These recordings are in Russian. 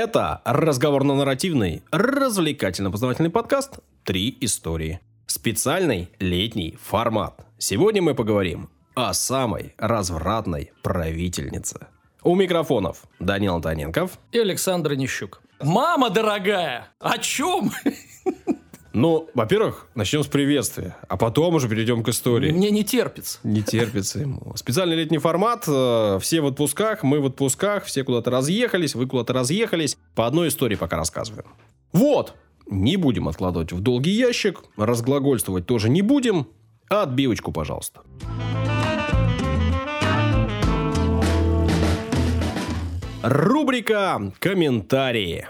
Это разговорно-нарративный, развлекательно-познавательный подкаст «Три истории». Специальный летний формат. Сегодня мы поговорим о самой развратной правительнице. У микрофонов Данил Антоненков. И Александр Нищук. Мама дорогая, о чем? Ну, во-первых, начнем с приветствия, а потом уже перейдем к истории. Мне не терпится. Не терпится ему. Специальный летний формат. э, Все в отпусках, мы в отпусках, все куда-то разъехались, вы куда-то разъехались. По одной истории пока рассказываем. Вот. Не будем откладывать в долгий ящик, разглагольствовать тоже не будем. Отбивочку, пожалуйста. Рубрика «Комментарии».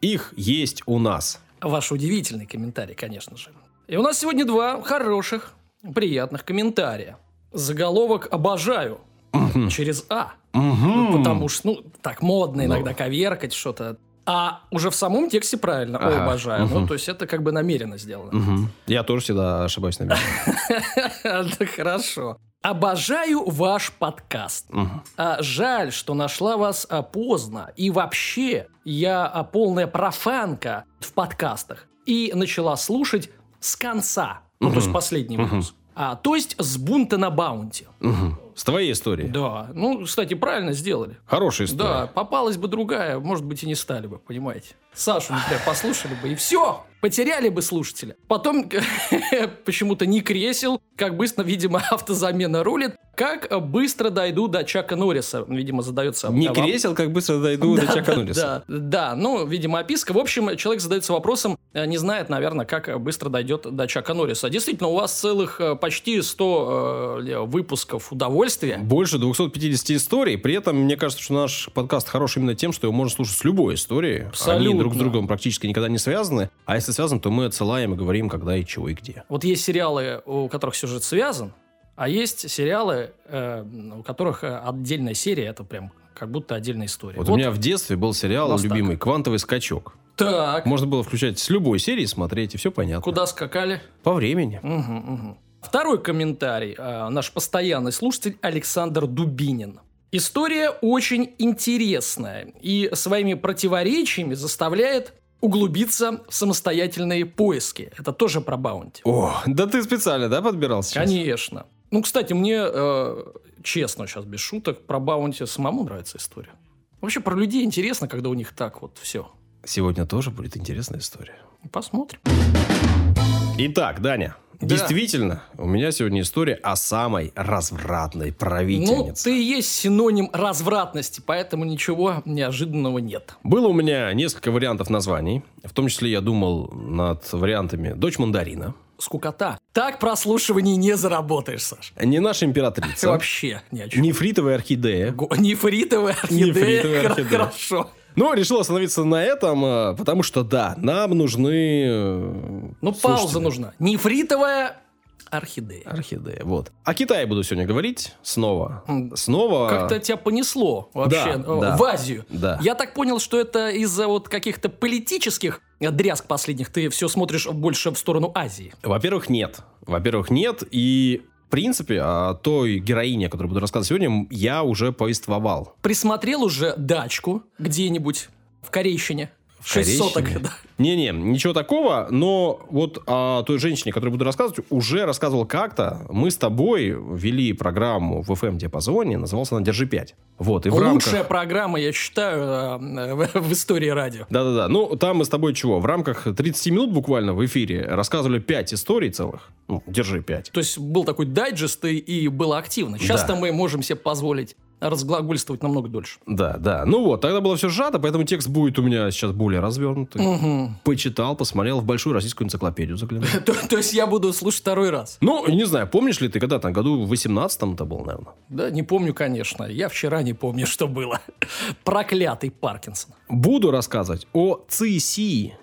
Их есть у нас. Ваш удивительный комментарий, конечно же. И у нас сегодня два хороших, приятных комментария. Заголовок «Обожаю» через «А». Ну, потому что, ну, так модно иногда коверкать что-то. А уже в самом тексте правильно «О, Ага. обожаю». Ну, то есть это как бы намеренно сделано. Я тоже всегда ошибаюсь на месте. Да хорошо. Обожаю ваш подкаст. А, жаль, что нашла вас а, поздно. И вообще, я а, полная профанка в подкастах. И начала слушать с конца. Ну, то есть последний выпуск. А, то есть с бунта на баунти. Мгм. С твоей историей. Да. Ну, кстати, правильно сделали. Хорошая история. Да, попалась бы другая, может быть, и не стали бы, понимаете. Сашу, например, послушали бы, и все. Потеряли бы слушателя. Потом почему-то не кресел, как быстро, видимо, автозамена рулит. Как быстро дойду до Чака Норриса, видимо, задается Не вам- кресел, как быстро дойду до Чака Норриса. Да, да, ну, видимо, описка. В общем, человек задается вопросом, э, не знает, наверное, как быстро дойдет до Чака Норриса. Действительно, у вас целых э, почти 100 э, выпусков удовольствия. Больше 250 историй. При этом, мне кажется, что наш подкаст хорош именно тем, что его можно слушать с любой историей. Они Абсолютно. друг с другом практически никогда не связаны. А если связаны, то мы отсылаем и говорим, когда и чего и где. Вот есть сериалы, у которых сюжет связан, а есть сериалы, э, у которых э, отдельная серия, это прям как будто отдельная история. Вот, у меня в детстве был сериал нас так. любимый «Квантовый скачок». Так, Можно было включать с любой серии, смотреть, и все понятно. куда скакали? По времени. Мгм, мгм. Второй комментарий. э, Наш постоянный слушатель Александр Дубинин. История очень интересная и своими противоречиями заставляет углубиться в самостоятельные поиски. Это тоже про баунти. О, да ты специально, да, подбирал сейчас? Конечно. Ну, кстати, мне, э, честно, сейчас без шуток, про баунти самому нравится история. Вообще, про людей интересно, когда у них так вот все. Сегодня тоже будет интересная история. Посмотрим. Итак, Даня, Да. действительно, у меня сегодня история о самой развратной Ну, правительнице. ты и есть синоним развратности, поэтому ничего неожиданного нет. Было у меня несколько вариантов названий. В том числе я думал над вариантами «Дочь мандарина», Скукота. Так прослушиваний не заработаешь, Саш. «Не наша императрица», Вообще ни о чем. «Нефритовая орхидея». Го- Нефритовая орхидея. Нефритовая орхидея. Хорошо. Но решил остановиться на этом, э, потому что, да, нам нужны... э, Ну, слушатели. пауза нужна. Нефритовая орхидея. Орхидея, вот. О Китае буду сегодня говорить снова. Снова... Как-то тебя понесло вообще Да, э, да. в Азию. Да. Я так понял, что это из-за вот каких-то политических дрязг последних. Ты все смотришь больше в сторону Азии. Во-первых, нет. Во-первых, нет. И, в принципе, о той героине, о которой буду рассказывать сегодня, я уже повествовал. Присмотрел уже дачку где-нибудь в Корейщине. Шесть соток, да. Не-не, ничего такого, но вот о той женщине, о которой буду рассказывать, уже рассказывал как-то. Мы с тобой вели программу в FM-диапазоне, называлась она «Держи 5». Вот, и Лучшая рамках... программа, я считаю, э, в, истории радио. Да-да-да. Ну, там мы с тобой чего? В рамках 30 минут буквально в эфире рассказывали 5 историй целых. Ну, держи 5. То есть был такой дайджест и, и было активно. Сейчас-то Да. мы можем себе позволить разглагольствовать намного дольше. Да, да. Ну вот, тогда было все сжато, поэтому текст будет у меня сейчас более развернутый. Мгм. Почитал, посмотрел, в большую российскую энциклопедию заглянул. То, то есть я буду слушать второй раз. Ну, не знаю, помнишь ли ты, когда там, году в 18-м-то был, наверное? Да, не помню, конечно. Я вчера не помню, что было. Проклятый Паркинсон. Буду рассказывать о Цисии.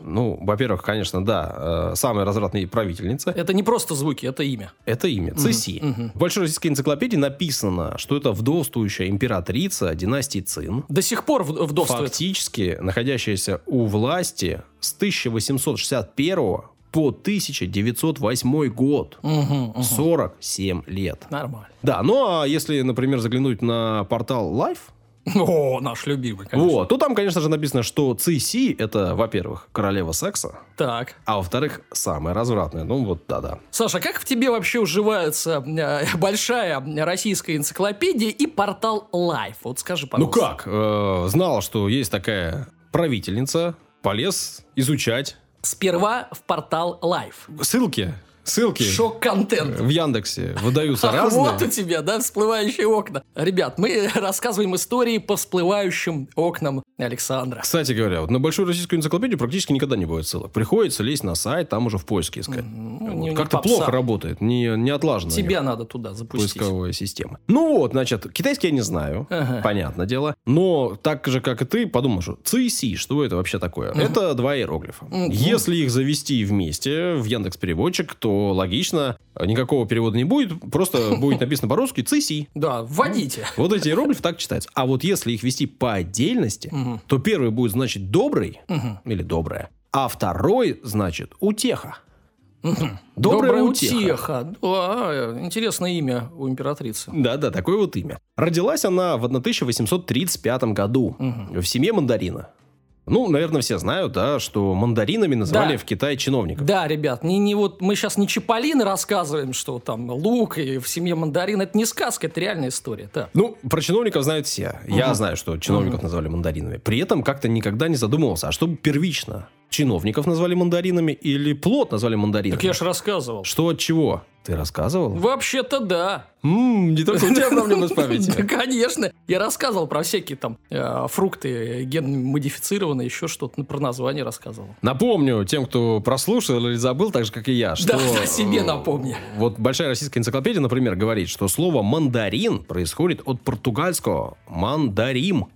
Ну, во-первых, конечно, да, э, самая развратная правительница. Это не просто звуки, это имя. Это имя, Циси. В Большой российской энциклопедии написано, что это вдовствующая императрица династии Цин, До сих пор вдовствует. фактически находящаяся у власти с 1861 по 1908 год. Мгм, мгм. 47 лет. Нормально. Да, ну а если, например, заглянуть на портал Life, О, наш любимый, конечно. Вот. То там, конечно же, написано, что Циси – это, во-первых, королева секса, Так. а во-вторых, самая развратная. Ну, вот да-да. Саша, как в тебе вообще уживаются э, большая российская энциклопедия и портал Life? Вот скажи, Ну пожалуйста. как? Э, знал, что есть такая правительница, полез изучать. Сперва в портал Life. Ссылки, ссылки Шок-контент. в Яндексе выдаются Ах, разные. вот у тебя, да, всплывающие окна. Ребят, мы рассказываем истории по всплывающим окнам Александра. Кстати говоря, вот на большую российскую энциклопедию практически никогда не будет ссылок. Приходится лезть на сайт, там уже в поиске искать. Ну, Вот Как-то плохо работает, не, не отлажено. Тебя надо туда запустить. поисковая система. Ну вот, значит, китайский я не знаю, Ага. понятное дело. Но так же, как и ты, подумал, что CC, что это вообще такое? Это два иероглифа. Мгм. Если их завести вместе в Яндекс Переводчик, то логично, никакого перевода не будет, просто будет написано по-русски CC. Да, вводите. Вот эти иероглифы так читаются. А вот если их вести по отдельности, то первый будет значить добрый или добрая, а второй значит утеха. Мгм. Добрая утеха. утеха. Да, интересное имя у императрицы. Да-да, такое вот имя. Родилась она в 1835 году Мгм. в семье мандарина. Ну, наверное, все знают, да, что мандаринами называли Да. в Китае чиновников. Да, ребят, не, не вот мы сейчас не Чаполины рассказываем, что там лук и в семье мандарин. Это не сказка, это реальная история. Так. Ну, про чиновников знают все. Я Мгм. знаю, что чиновников называли мандаринами. При этом как-то никогда не задумывался, а что первично? Чиновников назвали мандаринами или плод назвали мандаринами? Так я же рассказывал. Что от чего? Ты рассказывал? Вообще-то да. М, не только у тебя проблемы с Да, памятью. конечно. Я рассказывал про всякие там э, фрукты ген-модифицированные, еще что-то ну, про название рассказывал. Напомню тем, кто прослушал или забыл, так же, как и я, что... Да, себе э, напомни. Вот Большая российская энциклопедия, например, говорит, что слово «мандарин» происходит от португальского «мандарим»,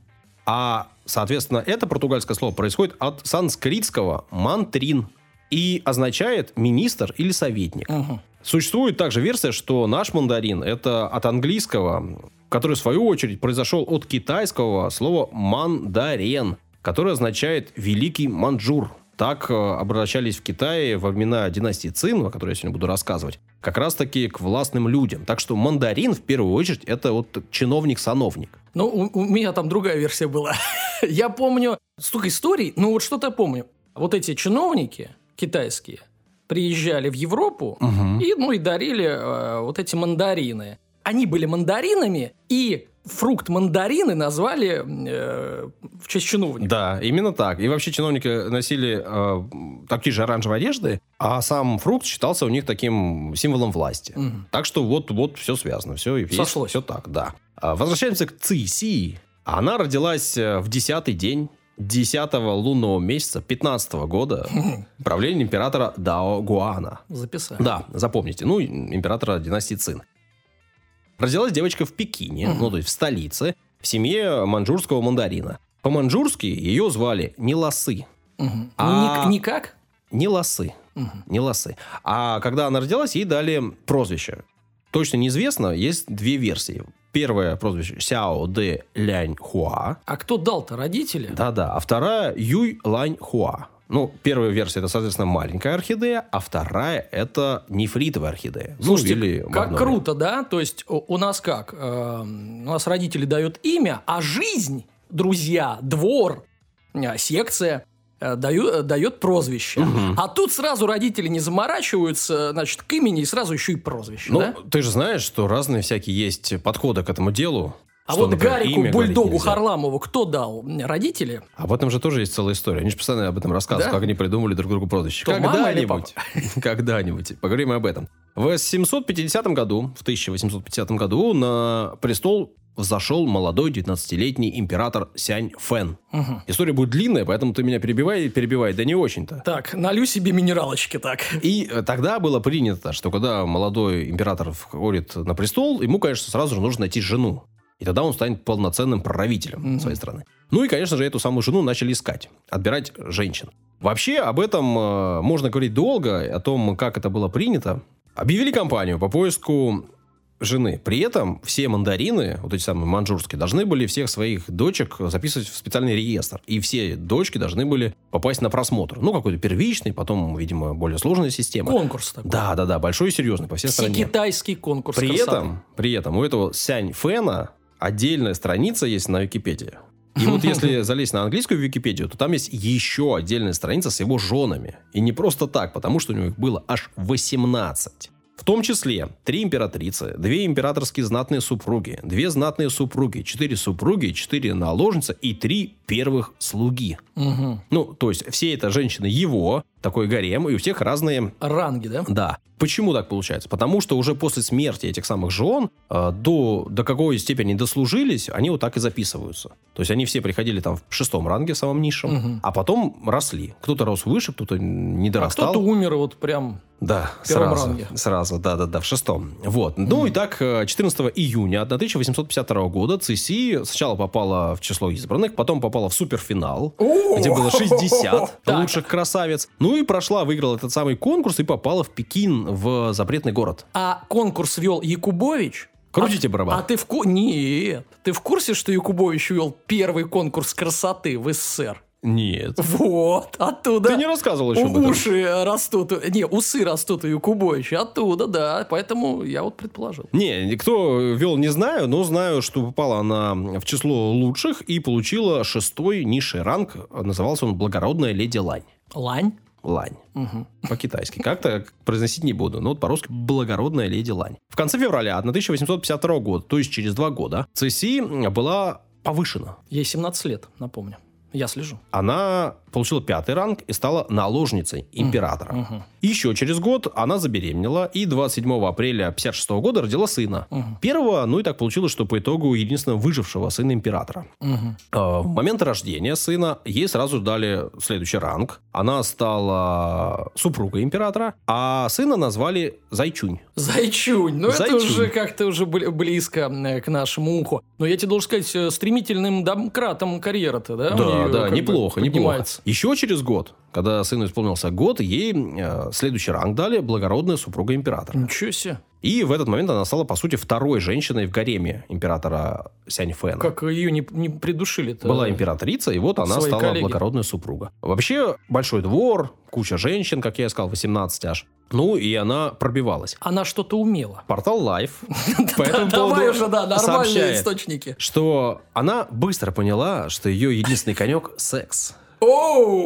а, соответственно, это португальское слово происходит от санскритского «мантрин» и означает «министр» или «советник». Мгм. Существует также версия, что наш мандарин это от английского, который в свою очередь произошел от китайского слова мандарен, которое означает великий манджур. Так э, обращались в Китае во времена династии Цин, о которой я сегодня буду рассказывать, как раз-таки к властным людям. Так что мандарин в первую очередь это вот чиновник-сановник. Ну, у, у меня там другая версия была. Я помню столько историй, ну вот что-то помню. Вот эти чиновники китайские приезжали в Европу и, ну, и дарили э, вот эти мандарины. Они были мандаринами, и фрукт мандарины назвали э, в честь чиновника. Да, именно так. И вообще чиновники носили э, такие же оранжевые одежды, а сам фрукт считался у них таким символом власти. Мгм. Так что вот, вот все связано, все Сошлось. все так, да. А, Возвращаемся к Циси. Она родилась э, в десятый день 10 лунного месяца 15 года правления императора Дао Гуана. Записали. Да, запомните. Ну, императора династии Цин. Родилась девочка в Пекине, ну, то есть в столице, в семье маньчжурского мандарина. По-маньчжурски ее звали Ниласы. А- Ник- Никак? Ниласы. Ниласы. А когда она родилась, ей дали прозвище. Точно неизвестно, есть две версии. Первое прозвище Сяо Де Лянь Хуа. А кто дал-то? Родители? Да-да. А вторая Юй Лань Хуа. Ну, первая версия это, соответственно, маленькая орхидея, а вторая это нефритовая орхидея. Ну, Слушайте, или как магнолия. круто, да? То есть у, нас как? Эм, у нас родители дают имя, а жизнь, друзья, двор, э, секция э, даю- э, дает прозвище. Мгм. А тут сразу родители не заморачиваются, значит, к имени и сразу еще и прозвище, Ну, да? ты же знаешь, что разные всякие есть подходы к этому делу. А что, вот например, Гарику, бульдогу. Харламову кто дал? Родители? Об этом же тоже есть целая история. Они же постоянно об этом рассказывают, Да? как они придумали друг другу прозвище. Когда-нибудь. Когда-нибудь. Поговорим об этом. В 750 году, в 1850 году на престол взошел молодой 19-летний император Сянь Фэн. Мгм. История будет длинная, поэтому ты меня перебивай, перебивай, да не очень-то. Так, налью себе минералочки так. И э, тогда было принято, что когда молодой император входит на престол, ему, конечно, сразу же нужно найти жену. И тогда он станет полноценным правителем Мгм. своей страны. Ну и, конечно же, эту самую жену начали искать, отбирать женщин. Вообще, об этом э, можно говорить долго, о том, как это было принято. Объявили кампанию по поиску жены. При этом все мандарины, вот эти самые манжурские, должны были всех своих дочек записывать в специальный реестр. И все дочки должны были попасть на просмотр. Ну, какой-то первичный, потом, видимо, более сложная система. Конкурс такой. Да, да, да, большой и серьезный по всей стране. Китайский конкурс При красоты. этом, при этом у этого Сянь Фэна отдельная страница есть на Википедии. И вот если залезть на английскую Википедию, то там есть еще отдельная страница с его женами. И не просто так, потому что у него их было аж 18. В том числе три императрицы, две императорские знатные супруги, две знатные супруги, четыре супруги, четыре наложницы и три первых слуги. Угу. Ну, то есть все это женщины его, такой гарем, и у всех разные... Ранги, да? Да. Почему так получается? Потому что уже после смерти этих самых жен э, до, до какой степени дослужились, они вот так и записываются. То есть они все приходили там в шестом ранге, самом низшем, Мгм. а потом росли. Кто-то рос выше, кто-то не А дорастал. кто-то умер вот прям... Да, первом сразу. ранге. Сразу, да-да-да, в шестом. Вот. Ну и так, э, 14 июня 1852 года Циси сначала попала в число избранных, потом попала в суперфинал, где было 60 Так. лучших красавиц. Ну и прошла, выиграла этот самый конкурс и попала в Пекин, в запретный город. А конкурс вел Якубович? Крутите а, барабан. А ты в ку... Нет. Ты в курсе, что Якубович вел первый конкурс красоты в СССР? Нет. Вот, оттуда. Ты не рассказывал еще об этом. Уши растут, не, усы растут у Якубовича, оттуда, да, поэтому я вот предположил. Не, никто вел, не знаю, но знаю, что попала она в число лучших и получила шестой низший ранг. Назывался он «Благородная леди Лань». Лань? Лань. Мгм. По-китайски. Как-то произносить не буду. Но вот по-русски «Благородная леди Лань». В конце февраля 1852 года, то есть через два года, Цеси была повышена. Ей 17 лет, напомню. Я слежу. Она получила пятый ранг и стала наложницей императора. Мгм. Еще через год она забеременела и 27 апреля 56 года родила сына. Мгм. Первого, ну и так получилось, что по итогу единственного выжившего сына императора. Мгм. Э, В момент рождения сына ей сразу дали следующий ранг. Она стала супругой императора, а сына назвали Зайчунь. Зайчунь, ну это Зайчунь. уже как-то уже бли- близко э, к нашему уху. Но я тебе должен сказать, стремительным домкратом карьера-то, да? Да, да, неплохо, неплохо. Еще через год, когда сыну исполнился год, ей э, следующий ранг дали благородная супруга императора. Ничего себе. И в этот момент она стала, по сути, второй женщиной в гареме императора Сяньфэна. Как ее не, не придушили-то. Была императрица, и вот она стала коллеги. благородная супруга. Вообще, большой двор, куча женщин, как я и сказал, 18 аж. Ну, и она пробивалась. Она что-то умела. Портал Life Давай уже, да, нормальные источники. что она быстро поняла, что ее единственный конек – секс.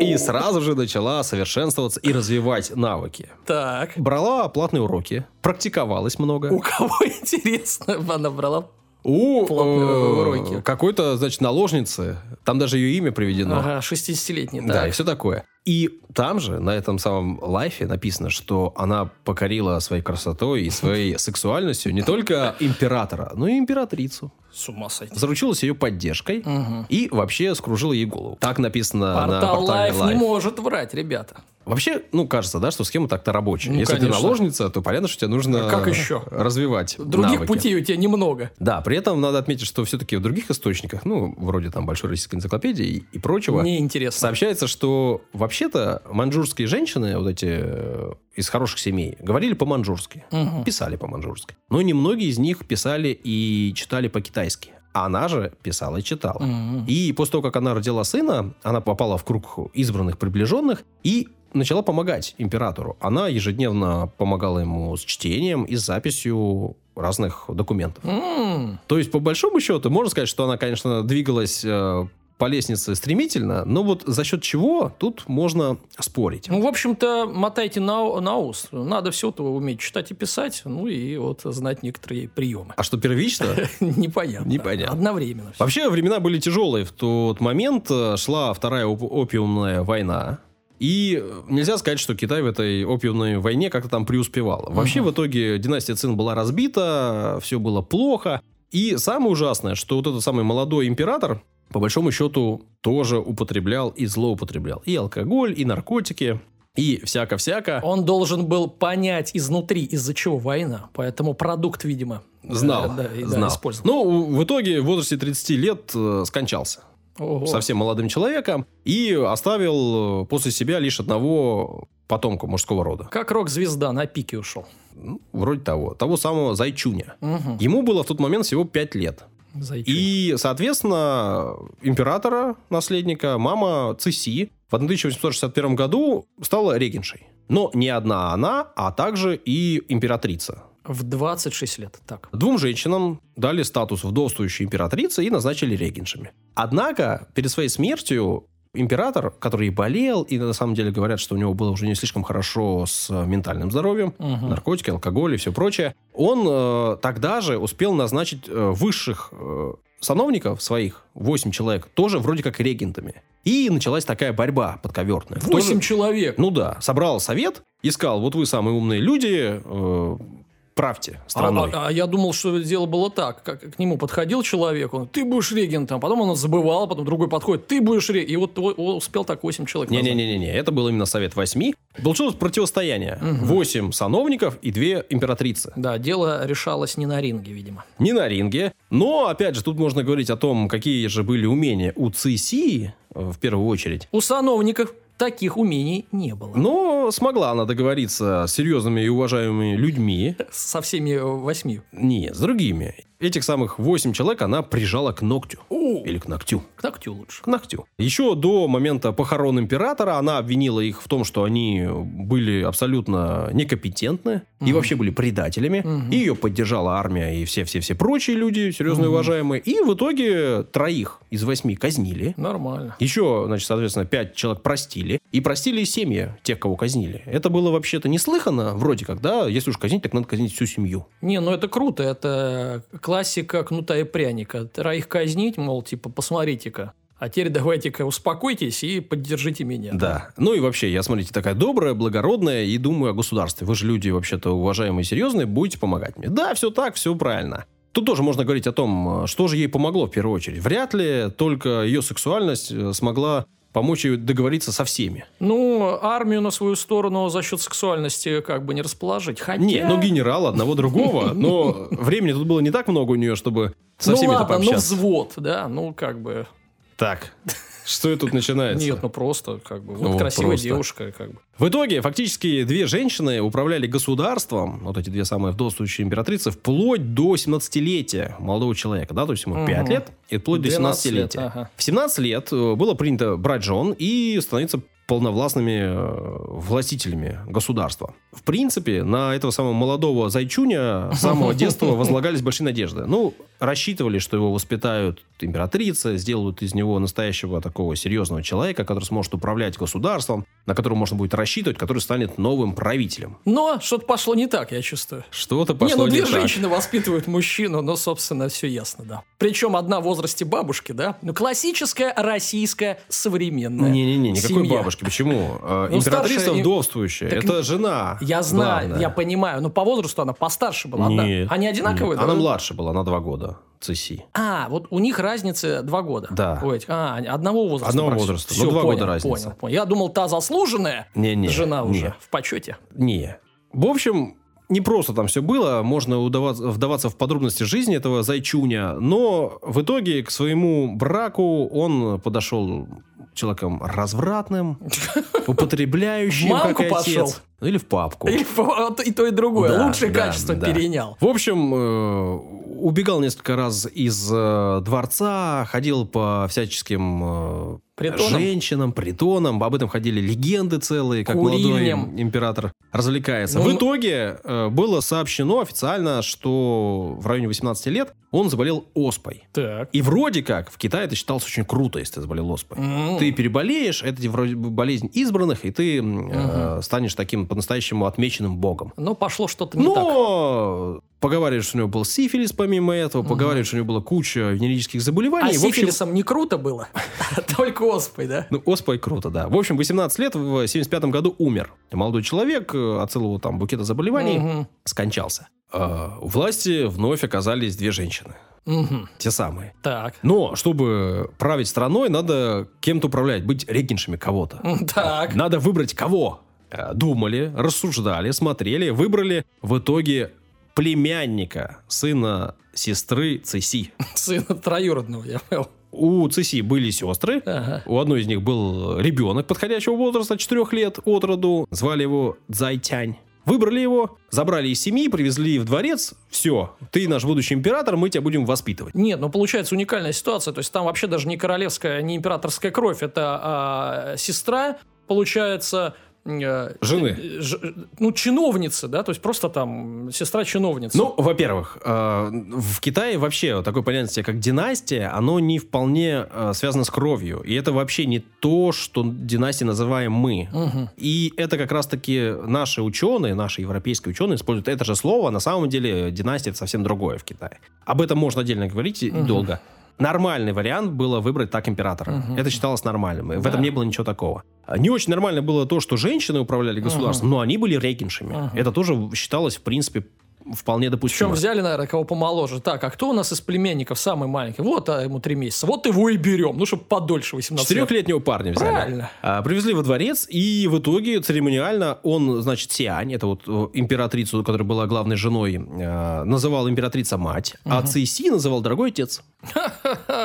И сразу же начала совершенствоваться и развивать навыки. Так. Брала платные уроки, практиковалась много. У кого, интересно, она брала? У э, уроки. какой-то, значит, наложницы, там даже ее имя приведено. Ага, 60-летний. Да, так. и все такое. И там же, на этом самом лайфе написано, что она покорила своей красотой и своей сексуальностью не только императора, но и императрицу. С ума сойти. Заручилась ее поддержкой Мгм. и вообще вскружила ей голову. Так написано на Портал портале Life не Life. может врать, ребята. Вообще, ну, кажется, да, что схема так-то рабочая. Ну, Если конечно. ты наложница, то понятно, что тебе нужно А как еще? развивать Других навыки. путей у тебя немного. Да, при этом надо отметить, что все-таки в других источниках, ну, вроде там Большой российской энциклопедии и, и прочего, Неинтересно. сообщается, что вообще-то маньчжурские женщины, вот эти э, из хороших семей, говорили по-маньчжурски, Мгм. писали по-маньчжурски. Но немногие из них писали и читали по-китайски. А она же писала и читала. Мгм. И после того, как она родила сына, она попала в круг избранных приближенных и начала помогать императору. Она ежедневно помогала ему с чтением и с записью разных документов. М, То есть, по большому счету, можно сказать, что она, конечно, двигалась э, по лестнице стремительно, но вот за счет чего тут можно спорить. Ну, в общем-то, мотайте на, на ус. Надо все-то уметь читать и писать, ну и вот знать некоторые приемы. А что первично? Непонятно. Непонятно. Одновременно. Вообще, времена были тяжелые. В тот момент э, шла Вторая оп- опиумная война. И э, нельзя сказать, что Китай в этой опиумной войне как-то там преуспевал. Вообще, в итоге, династия Цин была разбита, все было плохо. И самое ужасное, что вот этот самый молодой император, по большому счету, тоже употреблял и злоупотреблял. И алкоголь, и наркотики, и всяко-всяко. Он должен был понять изнутри, из-за чего война. Поэтому продукт, видимо, Знал, э, да, и, да, знал. использовал. Ну, в итоге в возрасте 30 лет э, скончался. Ого. совсем молодым человеком и оставил э, после себя лишь одного потомка мужского рода. Как рок-звезда на пике ушел. Ну, вроде того. Того самого Зайчуня. Угу. Ему было в тот момент всего 5 лет. И, соответственно, императора, наследника, мама Циси в 1861 году стала регеншей. Но не одна она, а также и императрица. В 26 лет, так. Двум женщинам дали статус вдовствующей императрицы и назначили регеншами. Однако, перед своей смертью император, который болел, и на самом деле говорят, что у него было уже не слишком хорошо с ментальным здоровьем, угу. наркотики, алкоголь и все прочее, он э, тогда же успел назначить э, высших э, сановников своих, 8 человек, тоже вроде как регентами. И началась такая борьба подковерная. 8 человек? Ну да. Собрал совет, искал, вот вы самые умные люди, э, правьте страной. А, а, а я думал, что дело было так. Как, к нему подходил человек, он, ты будешь регентом, потом он забывал, потом другой подходит, ты будешь регентом. И вот успел так 8 человек. Не-не-не, это был именно совет 8. Получилось противостояние. Угу. 8 сановников и 2 императрицы. Да, дело решалось не на ринге, видимо. Не на ринге. Но, опять же, тут можно говорить о том, какие же были умения у Цисии, э, в первую очередь. У сановников таких умений не было. Но смогла она договориться с серьезными и уважаемыми людьми. Со всеми восьми? Нет, с другими. Этих самых восемь человек она прижала к ногтю. О! Или к ногтю. К ногтю лучше. К ногтю. Еще до момента похорон императора она обвинила их в том, что они были абсолютно некомпетентны угу. и вообще были предателями. Угу. И ее поддержала армия и все-все-все прочие люди, серьезные угу. уважаемые. И в итоге троих из восьми казнили. Нормально. Еще, значит, соответственно, пять человек простили. И простили семьи тех, кого казнили. Это было вообще-то неслыханно, вроде как, да? Если уж казнить, так надо казнить всю семью. Не, ну это круто. Это классика кнута и пряника. Троих казнить, мол, типа, посмотрите-ка. А теперь давайте-ка успокойтесь и поддержите меня. Да. Ну и вообще, я, смотрите, такая добрая, благородная и думаю о государстве. Вы же люди вообще-то уважаемые серьезные, будете помогать мне. Да, все так, все правильно. Тут тоже можно говорить о том, что же ей помогло в первую очередь. Вряд ли только ее сексуальность э, смогла помочь ей договориться со всеми. Ну, армию на свою сторону за счет сексуальности как бы не расположить. Хотя... Не, ну генерал одного другого, но времени тут было не так много у нее, чтобы со ну всеми ладно, пообщаться. ну взвод, да, ну как бы... Так, что тут начинается? Нет, ну просто, как бы, вот, вот красивая просто. девушка, как бы. В итоге, фактически, две женщины управляли государством, вот эти две самые вдовствующие императрицы, вплоть до 17-летия молодого человека, да, то есть ему угу. 5 лет, и вплоть до 17-летия. Ага. В 17 лет э, было принято брать жен и становиться полновластными э, властителями государства. В принципе, на этого самого молодого зайчуня с самого детства возлагались большие надежды. Ну, рассчитывали, что его воспитают императрица, сделают из него настоящего такого серьезного человека, который сможет управлять государством, на которого можно будет рассчитывать, который станет новым правителем. Но что-то пошло не так, я чувствую. Что-то пошло не, ну две не женщины воспитывают мужчину, но, собственно, все ясно, да. Причем одна в возрасте бабушки, да? Ну, классическая российская современная Не-не-не, никакой семья. бабушки. Почему? Э, ну, Императрица старшая... вдовствующая. Так... Это жена. Я знаю, главная. я понимаю. Но по возрасту она постарше была. Нет. Они одинаковые? Нет. Она младше была на два года. ЦСИ. А, вот у них разница два года. Да. Ой, а, одного возраста. Одного возраста. Все, ну, два понял, года разница. Понял, понял. Я думал, та заслуженная не, не, жена не. уже в почете. Не. В общем, не просто там все было, можно удаваться, вдаваться в подробности жизни этого зайчуня, но в итоге к своему браку он подошел человеком развратным, употребляющим, как отец. Или в папку. Или в, и то, и другое. Да, Лучшее да, качество да. перенял. В общем, э, убегал несколько раз из э, дворца, ходил по всяческим э, Притоном? женщинам, притонам. Об этом ходили легенды целые, как Курильням. молодой император развлекается. Ну, в итоге э, было сообщено официально, что в районе 18 лет он заболел оспой. Так. И вроде как в Китае это считалось очень круто, если ты заболел оспой. Mm. Ты переболеешь, это вроде бы болезнь избранных, и ты э, станешь таким по-настоящему отмеченным богом. Но пошло что-то не Но... так. Поговаривают, что у него был сифилис помимо этого, угу. поговаривают, что у него была куча венерических заболеваний. А в сифилисом не круто было? Только оспой, да? Ну, оспой круто, да. В общем, 18 лет, в 75 году умер. Молодой человек э, от целого там букета заболеваний скончался. А у власти вновь оказались две женщины. Угу. Те самые. Так. Но, чтобы править страной, надо кем-то управлять, быть регеншами кого-то. Так. Надо выбрать кого. Э, думали, рассуждали, смотрели, выбрали в итоге племянника, сына сестры Цеси. Сына троюродного, я понял. У Цеси были сестры. Ага. У одной из них был ребенок подходящего возраста, 4 лет от роду. Звали его Зайтянь. Выбрали его, забрали из семьи, привезли в дворец. Все, ты наш будущий император, мы тебя будем воспитывать. Нет, ну получается уникальная ситуация. То есть там вообще даже не королевская, не императорская кровь. Это а, сестра, получается, э, Жены. э, ж- ну, чиновницы, да, то есть просто там сестра чиновницы. Ну, во-первых, э, в Китае вообще такое понятие, как династия, оно не вполне э, связано с кровью. И это вообще не то, что династией называем мы. Мгм. И это как раз-таки наши ученые, наши европейские ученые используют это же слово. На самом деле династия это совсем другое в Китае. Об этом можно отдельно говорить Мгм. долго. Нормальный вариант было выбрать так императора. Мгм. Это считалось нормальным. И В Да. этом не было ничего такого. Не очень нормально было то, что женщины управляли государством, но они были регеншами. Мгм. Это тоже считалось, в принципе, вполне Причем допустимо. взяли, наверное, кого помоложе. Так, а кто у нас из племенников самый маленький? Вот а, ему три месяца. Вот его и берем. Ну, чтобы подольше 18 лет. Четырехлетнего парня взяли. Правильно. А, привезли во дворец, и в итоге церемониально он, значит, Сиань, это вот э, императрицу, которая была главной женой, э, называл императрица мать, а Цейси называл дорогой отец.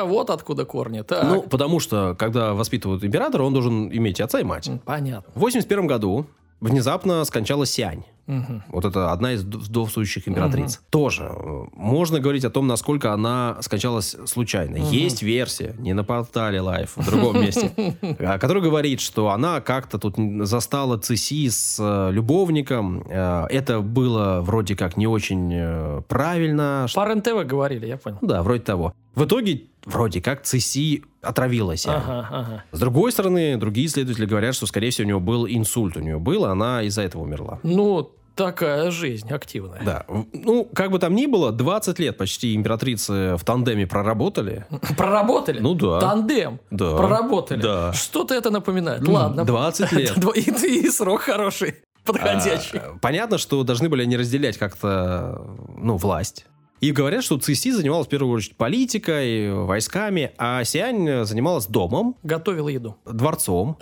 Вот откуда корни. Так. Ну, потому что, когда воспитывают императора, он должен иметь отца и мать. Понятно. В 81 году внезапно скончалась Сиань. Мгм. Вот это одна из вдовствующих императриц. Тоже э, можно говорить о том, насколько она скончалась случайно. Есть версия, не на портале Life, в другом месте, а, которая говорит, что она как-то тут застала Цеси с э, любовником. Э, Это было вроде как не очень правильно. По РЕН-ТВ говорили, я понял. Да, вроде того. В итоге, вроде как, Цеси отравилась. Ага, ага. С другой стороны, другие исследователи говорят, что, скорее всего, у него был инсульт. У нее был, она из-за этого умерла. Ну, такая жизнь активная. Да. Ну, как бы там ни было, 20 лет почти императрицы в тандеме проработали. Проработали? Ну да. Тандем. Да. Проработали. Да. Что-то это напоминает. М, Ладно. 20 лет. И, и срок хороший, подходящий. А, Понятно, что должны были они разделять как-то, ну, власть. И говорят, что Циси занималась в первую очередь политикой, войсками, а Сиань занималась домом, Готовил еду. дворцом.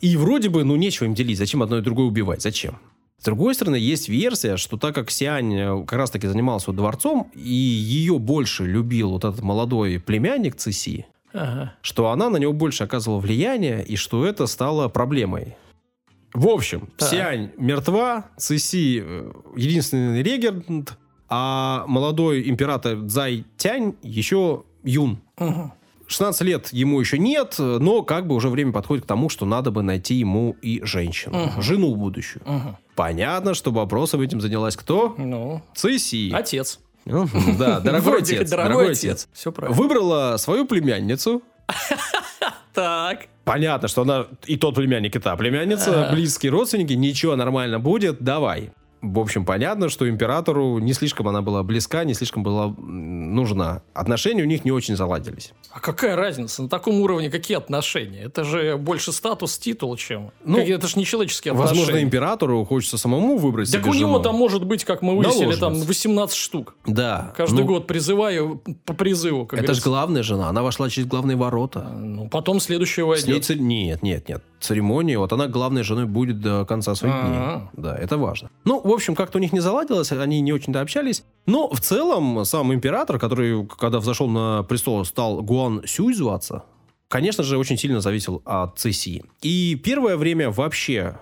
И вроде бы, ну, нечего им делить. Зачем одно и другое убивать? Зачем? С другой стороны, есть версия, что так как Сиань э, как раз-таки занимался вот дворцом, и ее больше любил вот этот молодой племянник Циси, Ага. что она на него больше оказывала влияние, и что это стало проблемой. В общем, Так. Сиань мертва, Циси э, единственный регент, а молодой император Цзай Тянь еще юн. Мгм. 16 лет ему еще нет, но как бы уже время подходит к тому, что надо бы найти ему и женщину, Мгм. жену будущую. Мгм. Понятно, что вопросом этим занялась кто? Ну, Циси. отец. Мгм, Да, дорогой отец. Дорогой отец. Все правильно. Выбрала свою племянницу, Так. Понятно, что она и тот племянник, и та племянница, близкие родственники, ничего нормально будет, давай. В общем, понятно, что императору не слишком она была близка, не слишком была нужна. Отношения у них не очень заладились. А какая разница? На таком уровне какие отношения? Это же больше статус, титул, чем... Ну, это же не человеческие отношения. Возможно, императору хочется самому выбрать Так у него жену. там может быть, как мы выяснили, там Наложниц. 18 штук. Да. Каждый ну, год призываю по призыву, как Это же главная жена. Она вошла через главные ворота. Ну, потом следующего С ней войдет. цер- Нет, нет, нет. Церемония, вот она главной женой будет до конца своих А-а. дней. Да, это важно. Ну, в общем, как-то у них не заладилось, они не очень-то общались. Но в целом сам император, который, когда взошел на престол, стал Гуан Сюй зваться, конечно же, очень сильно зависел от Цеси. И первое время вообще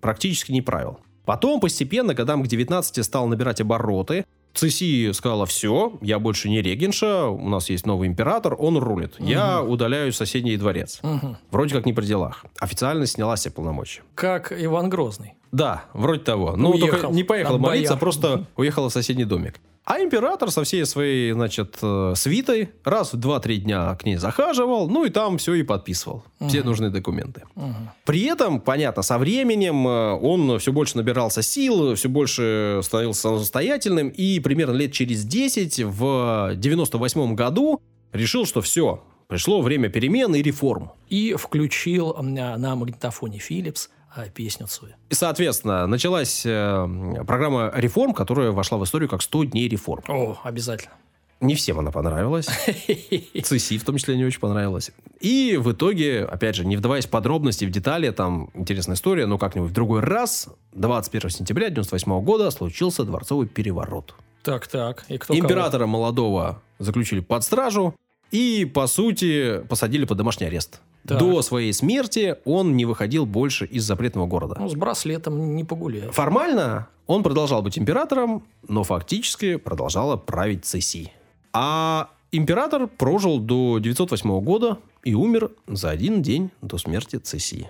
практически не правил. Потом постепенно, годам к 19 стал набирать обороты. Цеси сказала, все, я больше не регенша, у нас есть новый император, он рулит. Я удаляюсь в соседний дворец. Мгм. Вроде как не при делах. Официально сняла все полномочия. Как Иван Грозный. Да, вроде того. Ну, Уехал только не поехала молиться, а просто уехала в соседний домик. А император со всей своей, значит, э, свитой раз в 2-3 дня к ней захаживал, ну и там все и подписывал. Все нужные документы. Мгм. При этом, понятно, со временем э, он все больше набирался сил, все больше становился самостоятельным, и примерно лет через 10, в 98 году, решил, что все, пришло время перемен и реформ. И включил на магнитофоне Philips а, свою. И, соответственно, началась э, программа реформ, которая вошла в историю как 100 дней реформ. О, обязательно. Не всем она понравилась. ЦИСИ в том числе не очень понравилась. И в итоге, опять же, не вдаваясь в подробности, в детали, там интересная история, но как-нибудь в другой раз, 21 сентября 98 года случился дворцовый переворот. Так, так. И кто кого? Императора молодого заключили под стражу и, по сути, посадили под домашний арест. Так. До своей смерти он не выходил больше из запретного города. Ну, с браслетом не погуляешь. Формально он продолжал быть императором, но фактически продолжала править Цеси. А император прожил до 908 года и умер за один день до смерти Цеси.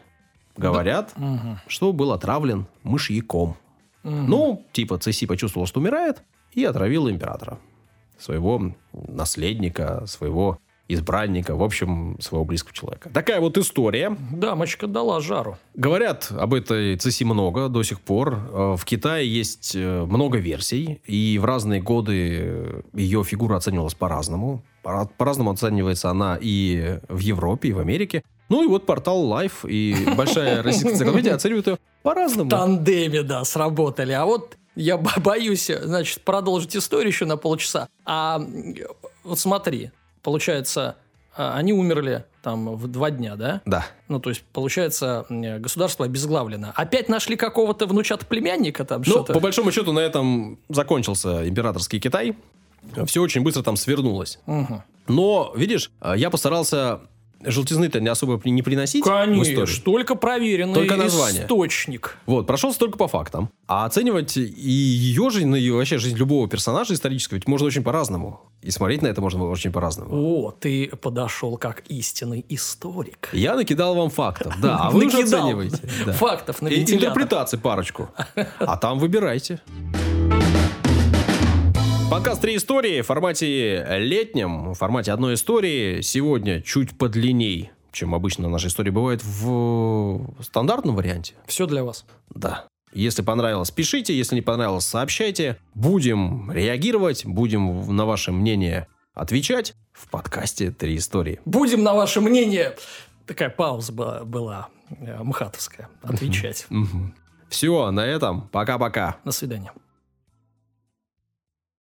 Говорят, что был отравлен мышьяком. Ну, типа Цеси почувствовал, что умирает, и отравил императора. Своего наследника, своего избранника, в общем, своего близкого человека. Такая вот история. Дамочка дала жару. Говорят об этой Цеси много до сих пор. Э, В Китае есть э, много версий, и в разные годы ее фигура оценивалась по-разному. По- По-разному оценивается она и в Европе, и в Америке. Ну и вот портал Life и большая российская энциклопедия оценивают ее по-разному. тандеме, да, сработали. А вот я бо- боюсь, значит, продолжить историю еще на полчаса. А вот смотри, получается, а, они умерли там в два дня, да? Да. Ну, то есть, получается, государство обезглавлено. Опять нашли какого-то внучата племянника там, Ну, по большому счету, на этом закончился императорский Китай. Все очень быстро там свернулось. Мгм. Но, видишь, я постарался желтизны-то не особо не приносить Конечно, только проверенный Только название. источник. Вот, прошелся только по фактам. А оценивать и ее жизнь, ну и вообще жизнь любого персонажа исторического ведь можно очень по-разному. И смотреть на это можно очень по-разному. О, ты подошел как истинный историк. Я накидал вам фактов, да, а вы уже оцениваете. Фактов на И вентилятор. интерпретаций парочку. А там выбирайте. Подкаст «Три истории» в формате летнем, в формате одной истории. Сегодня чуть подлинней, чем обычно наши истории бывают в стандартном варианте. Все для вас. Да. Если понравилось, пишите. Если не понравилось, сообщайте. Будем реагировать, будем на ваше мнение отвечать в подкасте «Три истории». Будем на ваше мнение. Такая пауза была, была э, мхатовская. Отвечать. Все, на этом. Пока-пока. До свидания.